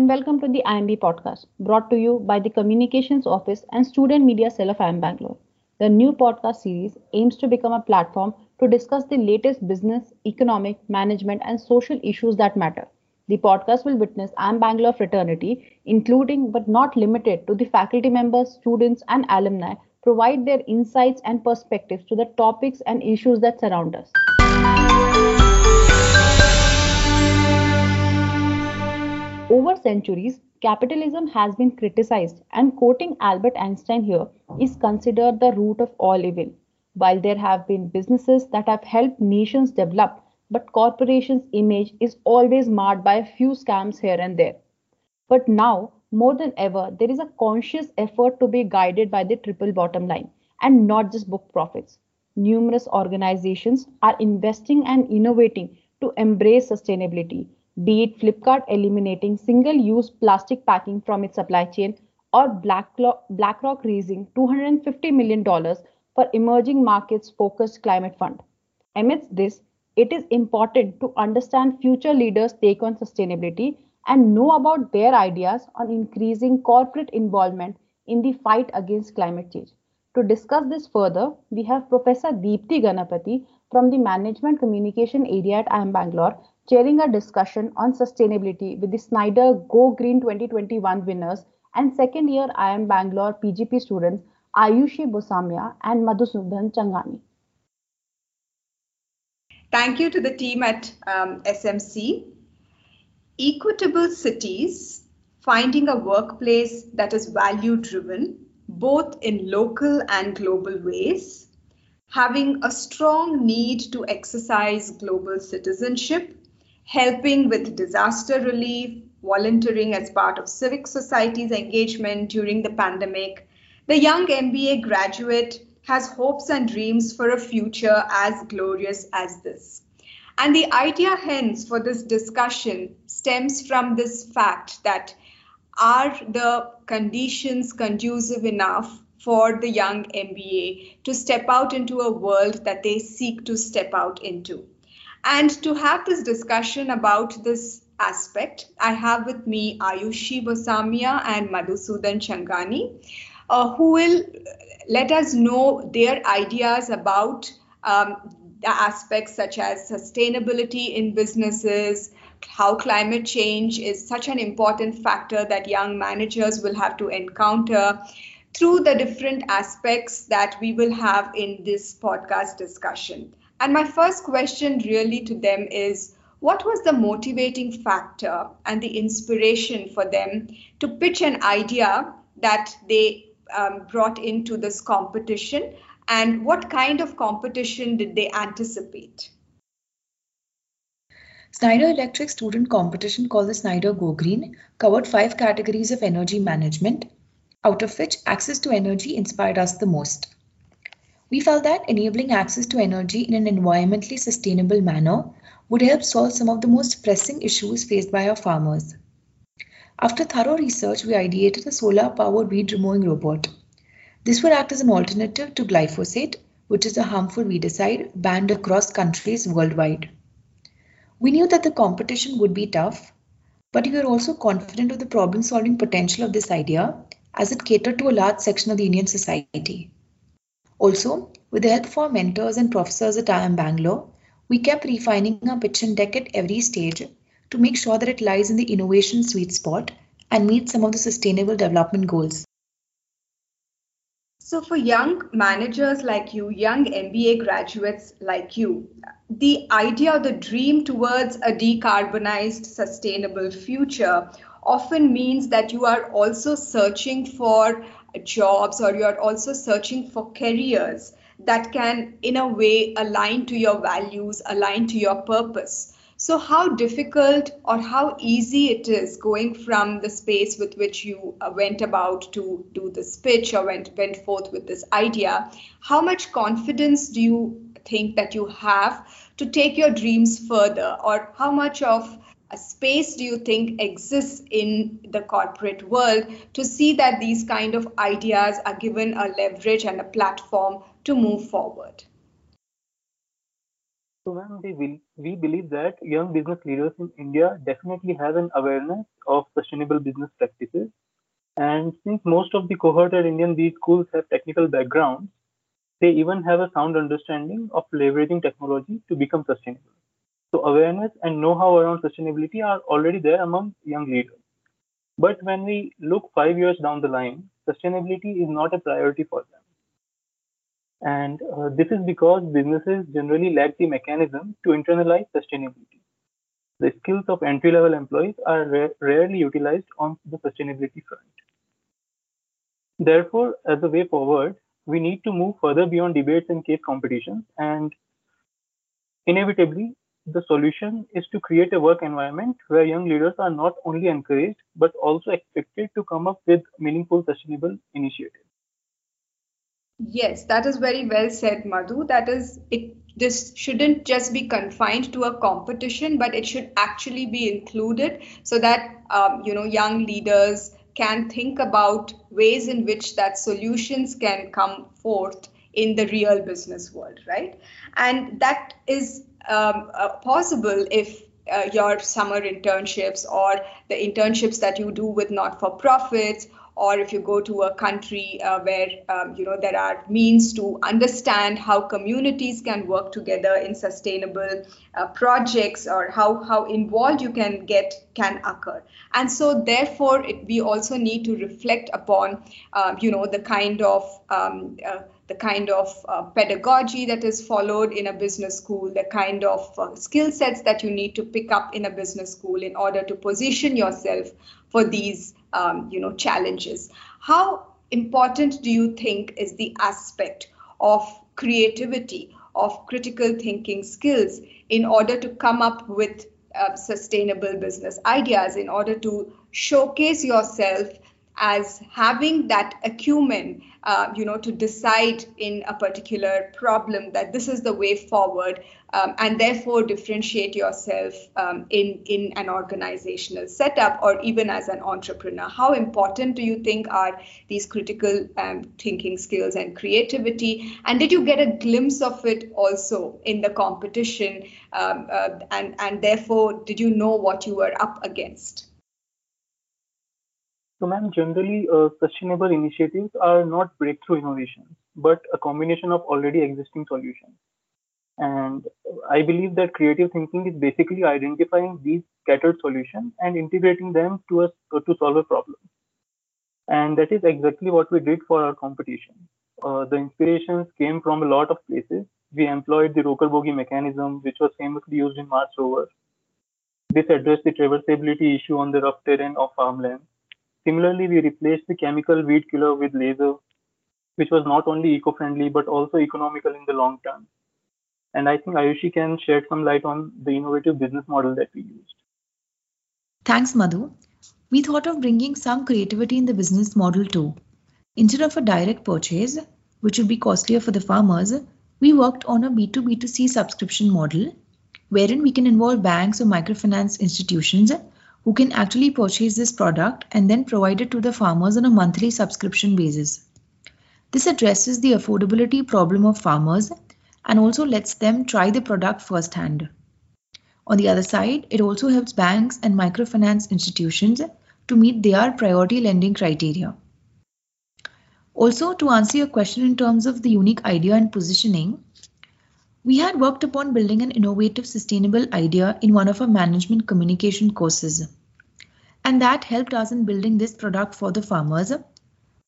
and welcome to the IIMB podcast, brought to you by the Communications Office and Student Media Cell of IIM Bangalore. The new podcast series aims to become a platform to discuss the latest business, economic, management, and social issues that matter. The podcast will witness IIM Bangalore fraternity, including but not limited to the faculty members, students, and alumni, provide their insights and perspectives to the topics and issues that surround us. Over centuries, capitalism has been criticized, and quoting Albert Einstein here is considered the root of all evil. While there have been businesses that have helped nations develop, but corporations' image is always marred by a few scams here and there. But now, more than ever, there is a conscious effort to be guided by the triple bottom line and not just book profits. Numerous organizations are investing and innovating to embrace sustainability be it Flipkart eliminating single use plastic packing from its supply chain or BlackRock raising $250 million for emerging markets focused climate fund. Amidst this, it is important to understand future leaders' take on sustainability and know about their ideas on increasing corporate involvement in the fight against climate change. To discuss this further, we have Professor Deepti Ganapathy from the Management Communication area at IIM Bangalore chairing a discussion on sustainability with the Schneider Go Green 2021 winners and second year IIM Bangalore PGP students Ayushi Bosamia and Madhusudan Changani. Thank you to the team at um, SMC. Equitable cities finding a workplace that is value driven, both in local and global ways, having a strong need to exercise global citizenship, helping with disaster relief, volunteering as part of civic society's engagement during the pandemic. The young MBA graduate has hopes and dreams for a future as glorious as this. And the idea, hence, for this discussion stems from this fact that are the conditions conducive enough for the young MBA to step out into a world that they seek to step out into? And to have this discussion about this aspect, I have with me Ayushi Bosamia and Madhusudan Changani, uh, who will let us know their ideas about um, the aspects such as sustainability in businesses, how climate change is such an important factor that young managers will have to encounter through the different aspects that we will have in this podcast discussion. And my first question really to them is what was the motivating factor and the inspiration for them to pitch an idea that they um, brought into this competition? And what kind of competition did they anticipate? Schneider Electric student competition called the Schneider Go Green covered five categories of energy management, out of which access to energy inspired us the most. We felt that enabling access to energy in an environmentally sustainable manner would help solve some of the most pressing issues faced by our farmers. After thorough research, we ideated a solar powered weed removing robot. This would act as an alternative to glyphosate, which is a harmful weedicide banned across countries worldwide. We knew that the competition would be tough, but we were also confident of the problem solving potential of this idea as it catered to a large section of the Indian society. Also, with the help of our mentors and professors at IIM Bangalore, we kept refining our pitch and deck at every stage to make sure that it lies in the innovation sweet spot and meets some of the sustainable development goals. So, for young managers like you, young MBA graduates like you, the idea or the dream towards a decarbonized, sustainable future often means that you are also searching for jobs or you're also searching for careers that can in a way align to your values align to your purpose. So how difficult or how easy it is going from the space with which you uh, went about to do this pitch or went, went forth with this idea how much confidence do you think that you have to take your dreams further? Or how much of space do you think exists in the corporate world to see that these kind of ideas are given a leverage and a platform to move forward? So, ma'am, we, we believe that young business leaders in India definitely have an awareness of sustainable business practices. And since most of the cohort at Indian B schools have technical backgrounds, they even have a sound understanding of leveraging technology to become sustainable. So, awareness and know how around sustainability are already there among young leaders. But when we look five years down the line, sustainability is not a priority for them. And uh, this is because businesses generally lack the mechanism to internalize sustainability. The skills of entry level employees are ra rarely utilized on the sustainability front. Therefore, as a way forward, we need to move further beyond debates and case competitions. And inevitably, the solution is to create a work environment where young leaders are not only encouraged, but also expected to come up with meaningful sustainable initiatives. Yes, that is very well said, Madhu. That is, it. This shouldn't just be confined to a competition, but it should actually be included so that um, you know young leaders can think about ways in which that solutions can come forth in the real business world, right? And that is um, uh, possible if uh, your summer internships or the internships that you do with not-for-profits or if you go to a country uh, where um, you know there are means to understand how communities can work together in sustainable uh, projects or how how involved you can get can occur. And so therefore it, we also need to reflect upon uh, you know the kind of um, uh, the kind of uh, pedagogy that is followed in a business school, the kind of uh, skill sets that you need to pick up in a business school in order to position yourself for these um, you know challenges. How important do you think is the aspect of creativity of critical thinking skills in order to come up with uh, sustainable business ideas in order to showcase yourself as having that acumen, uh, you know, to decide in a particular problem that this is the way forward, um, and therefore differentiate yourself um, in in an organizational setup or even as an entrepreneur. How important do you think are these critical um, thinking skills and creativity? And did you get a glimpse of it also in the competition? Um, uh, and and therefore, did you know what you were up against? So, ma'am, generally, uh, sustainable initiatives are not breakthrough innovations, but a combination of already existing solutions. And I believe that creative thinking is basically identifying these scattered solutions and integrating them to us to solve a problem. And that is exactly what we did for our competition. Uh, the inspirations came from a lot of places. We employed the rocker bogie mechanism, which was famously used in Mars rover. This addressed the traversability issue on the rough terrain of farmland Similarly, we replaced the chemical weed killer with laser, which was not only eco-friendly but also economical in the long term. And I think Ayushi can shed some light on the innovative business model that we used. Thanks, Madhu. We thought of bringing some creativity in the business model too. Instead of a direct purchase, which would be costlier for the farmers, we worked on a B2B2C subscription model wherein we can involve banks or microfinance institutions who can actually purchase this product and then provide it to the farmers on a monthly subscription basis. This addresses the affordability problem of farmers and also lets them try the product firsthand. On the other side, it also helps banks and microfinance institutions to meet their priority lending criteria. Also, to answer your question in terms of the unique idea and positioning, we had worked upon building an innovative sustainable idea in one of our management communication courses. And that helped us in building this product for the farmers,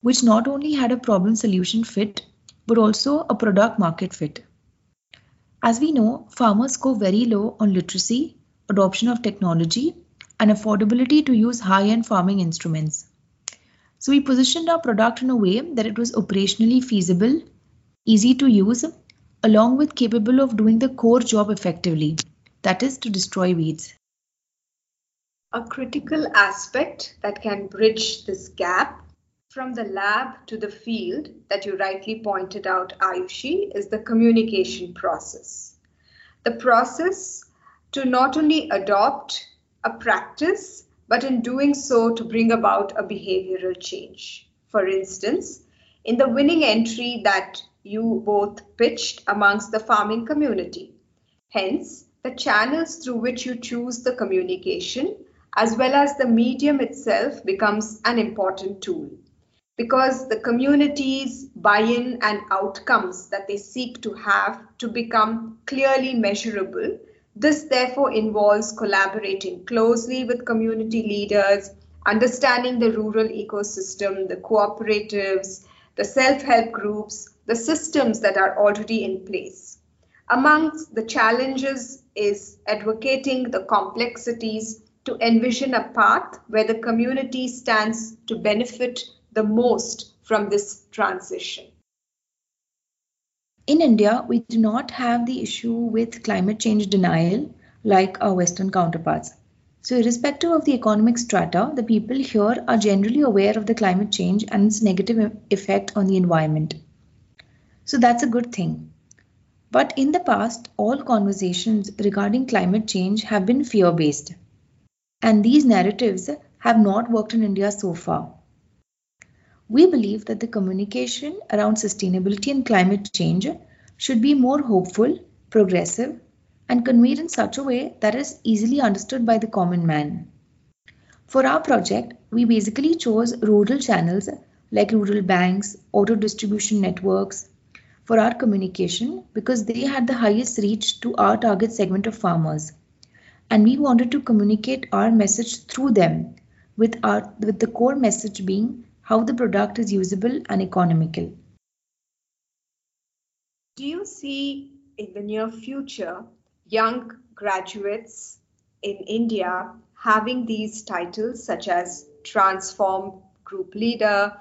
which not only had a problem solution fit, but also a product market fit. As we know, farmers score very low on literacy, adoption of technology, and affordability to use high-end farming instruments. So we positioned our product in a way that it was operationally feasible, easy to use, along with capable of doing the core job effectively, that is to destroy weeds. A critical aspect that can bridge this gap from the lab to the field that you rightly pointed out, Ayushi, is the communication process. The process to not only adopt a practice, but in doing so to bring about a behavioral change. For instance, in the winning entry that you both pitched amongst the farming community. Hence, the channels through which you choose the communication as well as the medium itself becomes an important tool because the community's buy-in and outcomes that they seek to have to become clearly measurable. This therefore involves collaborating closely with community leaders, understanding the rural ecosystem, the cooperatives, the self-help groups, the systems that are already in place. Amongst the challenges is advocating the complexities to envision a path where the community stands to benefit the most from this transition? In India, we do not have the issue with climate change denial like our Western counterparts. So, irrespective of the economic strata, the people here are generally aware of the climate change and its negative effect on the environment. So, that's a good thing. But in the past, all conversations regarding climate change have been fear based. And these narratives have not worked in India so far. We believe that the communication around sustainability and climate change should be more hopeful, progressive, and conveyed in such a way that is easily understood by the common man. For our project, we basically chose rural channels like rural banks, auto distribution networks for our communication because they had the highest reach to our target segment of farmers. And we wanted to communicate our message through them with our with the core message being how the product is usable and economical. Do you see in the near future young graduates in India having these titles such as Transform Group Leader,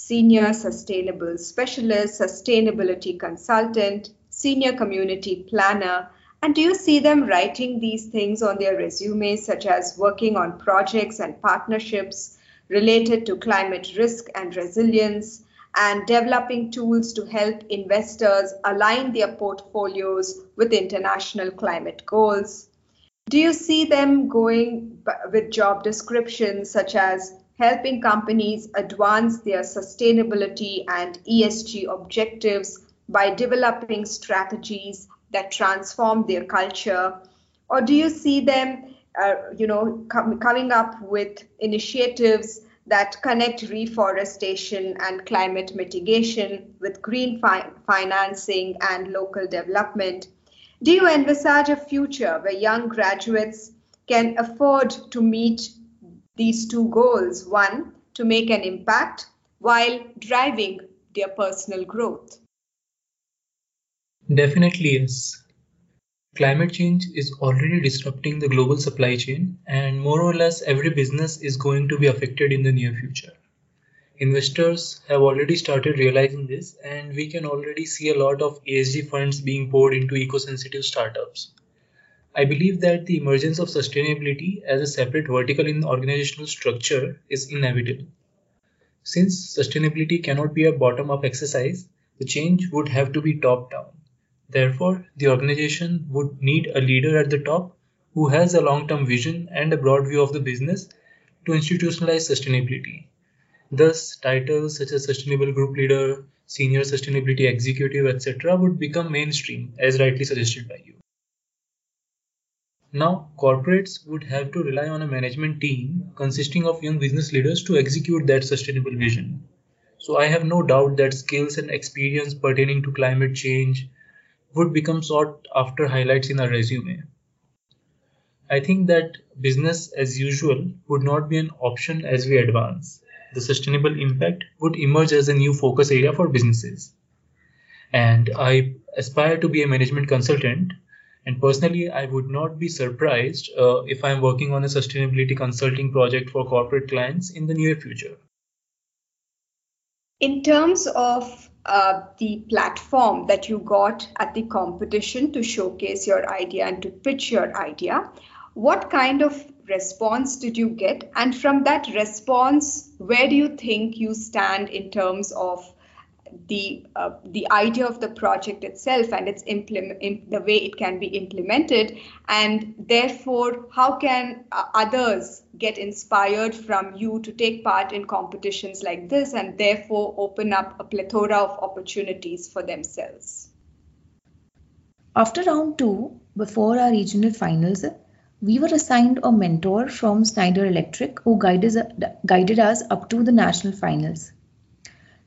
Senior Sustainable Specialist, Sustainability Consultant, Senior Community Planner, and do you see them writing these things on their resumes, such as working on projects and partnerships related to climate risk and resilience, and developing tools to help investors align their portfolios with international climate goals? Do you see them going with job descriptions such as helping companies advance their sustainability and ESG objectives by developing strategies that transform their culture? Or do you see them uh, you know, com- coming up with initiatives that connect reforestation and climate mitigation with green fi- financing and local development. Do you envisage a future where young graduates can afford to meet these two goals? One, to make an impact while driving their personal growth. Definitely, yes. Climate change is already disrupting the global supply chain, and more or less every business is going to be affected in the near future. Investors have already started realizing this, and we can already see a lot of ESG funds being poured into eco sensitive startups. I believe that the emergence of sustainability as a separate vertical in organizational structure is inevitable. Since sustainability cannot be a bottom up exercise, the change would have to be top down. Therefore, the organization would need a leader at the top who has a long-term vision and a broad view of the business to institutionalize sustainability. Thus, titles such as Sustainable Group Leader, Senior Sustainability Executive, etc., would become mainstream, as rightly suggested by you. Now, corporates would have to rely on a management team consisting of young business leaders to execute that sustainable vision. So, I have no doubt that skills and experience pertaining to climate change, would become sought after highlights in a resume. I think that business as usual would not be an option as we advance. The sustainable impact would emerge as a new focus area for businesses. And I aspire to be a management consultant. And personally, I would not be surprised uh, if I'm working on a sustainability consulting project for corporate clients in the near future. In terms of uh, the platform that you got at the competition to showcase your idea and to pitch your idea, what kind of response did you get? And from that response, where do you think you stand in terms of the uh, the idea of the project itself and its implement the way it can be implemented and therefore how can uh, others get inspired from you to take part in competitions like this and therefore open up a plethora of opportunities for themselves After round two, before our regional finals, we were assigned a mentor from Schneider Electric who guided, guided us up to the national finals.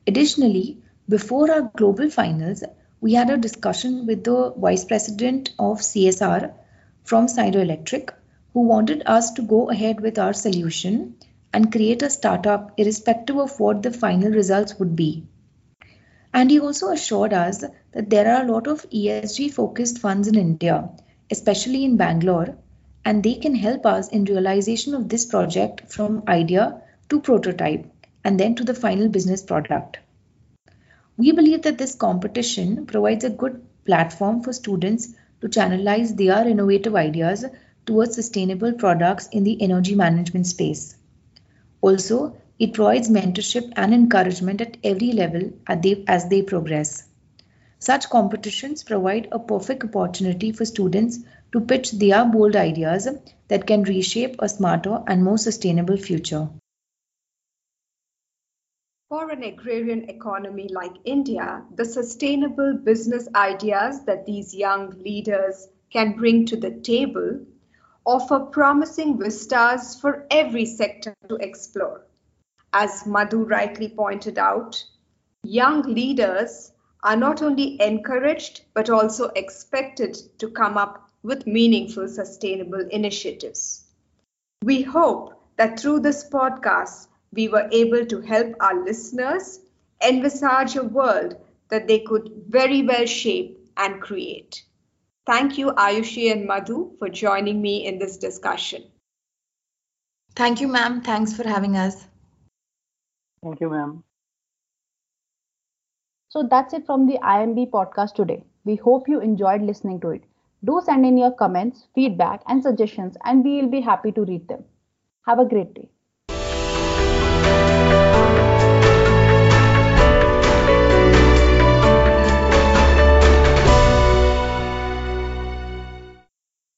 Additionally, before our global finals, we had a discussion with the Vice President of CSR from Schneider Electric who wanted us to go ahead with our solution and create a startup irrespective of what the final results would be. And he also assured us that there are a lot of ESG focused funds in India, especially in Bangalore, and they can help us in realization of this project from idea to prototype and then to the final business product. We believe that this competition provides a good platform for students to channelize their innovative ideas towards sustainable products in the energy management space. Also, it provides mentorship and encouragement at every level as they progress. Such competitions provide a perfect opportunity for students to pitch their bold ideas that can reshape a smarter and more sustainable future. For an agrarian economy like India, the sustainable business ideas that these young leaders can bring to the table offer promising vistas for every sector to explore. As Madhu rightly pointed out, young leaders are not only encouraged but also expected to come up with meaningful sustainable initiatives. We hope that through this podcast, we were able to help our listeners envisage a world that they could very well shape and create. Thank you, Ayushi and Madhu, for joining me in this discussion. Thank you, ma'am. Thanks for having us. Thank you, ma'am. So that's it from the IIMB podcast today. We hope you enjoyed listening to it. Do send in your comments, feedback, and suggestions, and we will be happy to read them. Have a great day.